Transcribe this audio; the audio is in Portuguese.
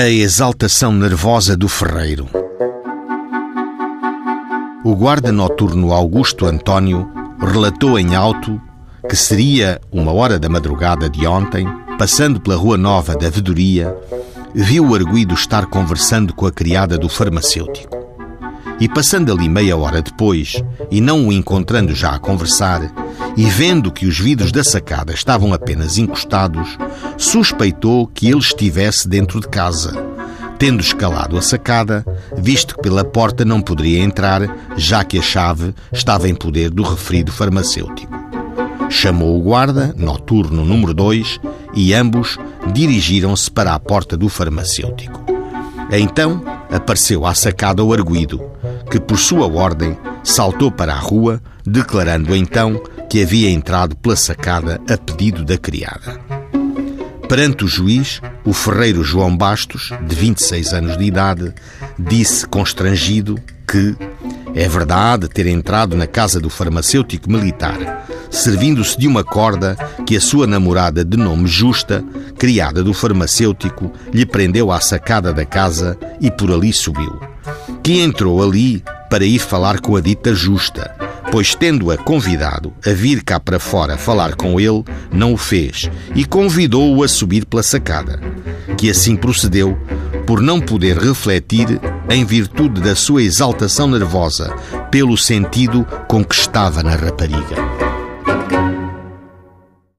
A exaltação nervosa do ferreiro. O guarda noturno Augusto António relatou em alto que seria uma hora da madrugada de ontem, passando pela Rua Nova da Vedoria, viu o arguido estar conversando com a criada do farmacêutico. E passando ali meia hora depois, e não o encontrando já a conversar, e vendo que os vidros da sacada estavam apenas encostados, suspeitou que ele estivesse dentro de casa, tendo escalado a sacada, visto que pela porta não poderia entrar, já que a chave estava em poder do referido farmacêutico. Chamou o guarda, noturno número 2, e ambos dirigiram-se para a porta do farmacêutico. Então apareceu à sacada o arguído, que por sua ordem saltou para a rua, declarando então que havia entrado pela sacada a pedido da criada. Perante o juiz, o ferreiro João Bastos, de 26 anos de idade, disse constrangido que é verdade ter entrado na casa do farmacêutico militar, servindo-se de uma corda que a sua namorada, de nome Justa, criada do farmacêutico, lhe prendeu à sacada da casa e por ali subiu. Que entrou ali para ir falar com a dita Justa, pois tendo-a convidado a vir cá para fora falar com ele, não o fez e convidou-o a subir pela sacada, que assim procedeu por não poder refletir em virtude da sua exaltação nervosa pelo sentido com que estava na rapariga.